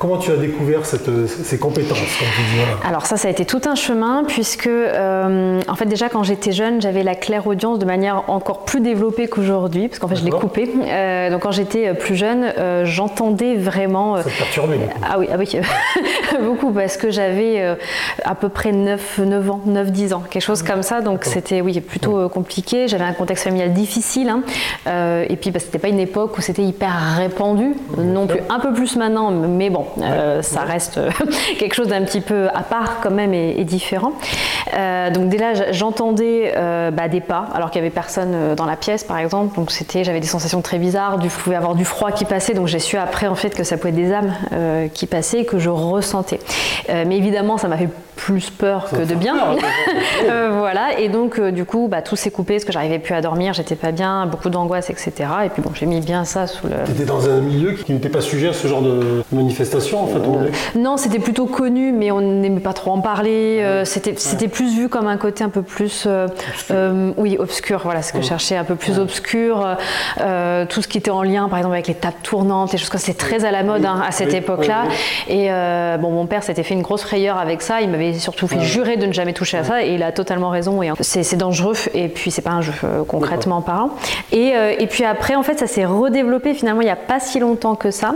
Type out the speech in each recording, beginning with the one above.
comment tu as découvert ces compétences Alors ça, ça a été tout un chemin puisque, euh, en fait, déjà quand j'étais jeune, j'avais la claire audience de manière encore plus développée qu'aujourd'hui, parce qu'en fait, je l'ai coupée. Euh, donc quand j'étais plus jeune, j'entendais vraiment. Ça te perturbait Ah oui, ah oui. beaucoup parce que j'avais à peu près 9, 9 ans, 9-10 ans, quelque chose comme ça. Donc c'était oui plutôt compliqué. J'avais un contexte familial difficile, hein. et puis bah, c'était pas une époque où c'était hyper répandu, non plus un peu plus maintenant, mais bon, euh, ça reste euh, quelque chose d'un petit peu à part quand même et, différent. Euh, donc dès là, j'entendais bah, des pas, alors qu'il y avait personne dans la pièce, par exemple. Donc c'était, j'avais des sensations très bizarres. Du, pouvait avoir du froid qui passait, donc j'ai su après en fait que ça pouvait être des âmes qui passaient, que je ressentais. mais évidemment, ça m'a fait plus peur que de bien. voilà. Et donc du coup, bah, tout s'est coupé parce que j'arrivais plus à dormir, j'étais pas bien, beaucoup d'angoisse, etc. Et puis bon, j'ai mis bien ça sous le. T'étais dans un milieu qui n'était pas sujet à ce genre de manifestation en fait Non, c'était plutôt connu, mais on n'aimait pas trop en parler. Euh, c'était, c'était plus vu comme un côté un peu plus, euh, euh, oui, obscur. Voilà, ce que je cherchais, un peu plus obscur. tout ce qui était en lien, par exemple, avec les tables tournantes, les choses comme ça, c'est très à la mode hein, à cette époque-là. Et bon, mon père s'était fait une grosse frayeur avec ça. Il m'avait surtout fait jurer de ne jamais toucher à ça, et il a totalement raison. Et c'est, c'est dangereux, et puis c'est pas un jeu concrètement parlant. Et, et puis après, en fait, ça s'est redéveloppé finalement il n'y a pas si longtemps que ça.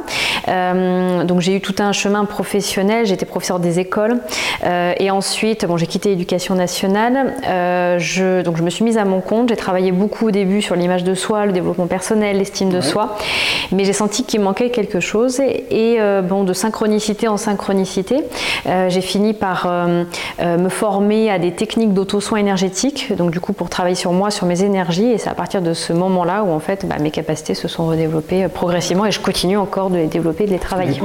Euh, donc j'ai eu tout un chemin professionnel, j'étais professeur des écoles. Euh, et ensuite bon, j'ai quitté l'éducation nationale. Euh, je, donc je me suis mise à mon compte, j'ai travaillé beaucoup au début sur l'image de soi, le développement personnel, l'estime de soi, mais j'ai senti qu'il manquait quelque chose. Et, bon, de synchronicité en synchronicité, j'ai fini par me former à des techniques d'auto-soin énergétique, donc du coup pour travailler sur moi, sur mes énergies. Et c'est à partir de ce moment-là où en fait bah, mes capacités se sont redéveloppées progressivement. Et je continue encore de les développer, de les travailler.